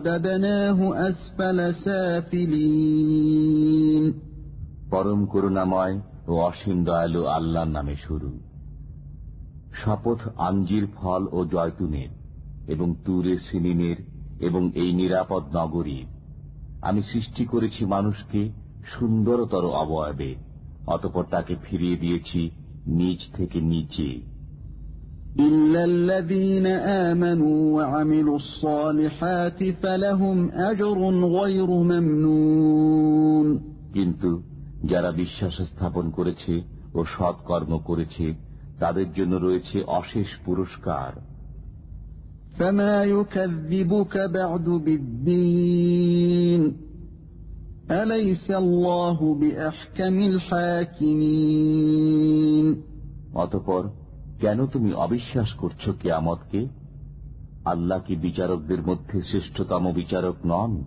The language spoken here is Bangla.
رددناه أسفل سافلين পরম করুণাময় ও অসীম দয়ালু আল্লাহর নামে শুরু শপথ আঞ্জির ফল ও জয়তুনের এবং তুরে সিনিনের এবং এই নিরাপদ নগরীর আমি সৃষ্টি করেছি মানুষকে সুন্দরতর অবয়বে অতপর তাকে ফিরিয়ে দিয়েছি নিচ থেকে নিচে إلا الذين آمنوا وعملوا الصالحات فلهم أجر غير ممنون কিন্তু যারা বিশ্বাস স্থাপন করেছে ও সৎকর্ম করেছে তাদের জন্য রয়েছে অশেষ পুরস্কার فما يكذبك بعد بالدين أليس الله بأحكم الحاكمين অতপর কেন তুমি অবিশ্বাস করছ কেয়ামতকে? আল্লাহ কি বিচারকদের মধ্যে শ্রেষ্ঠতম বিচারক নন?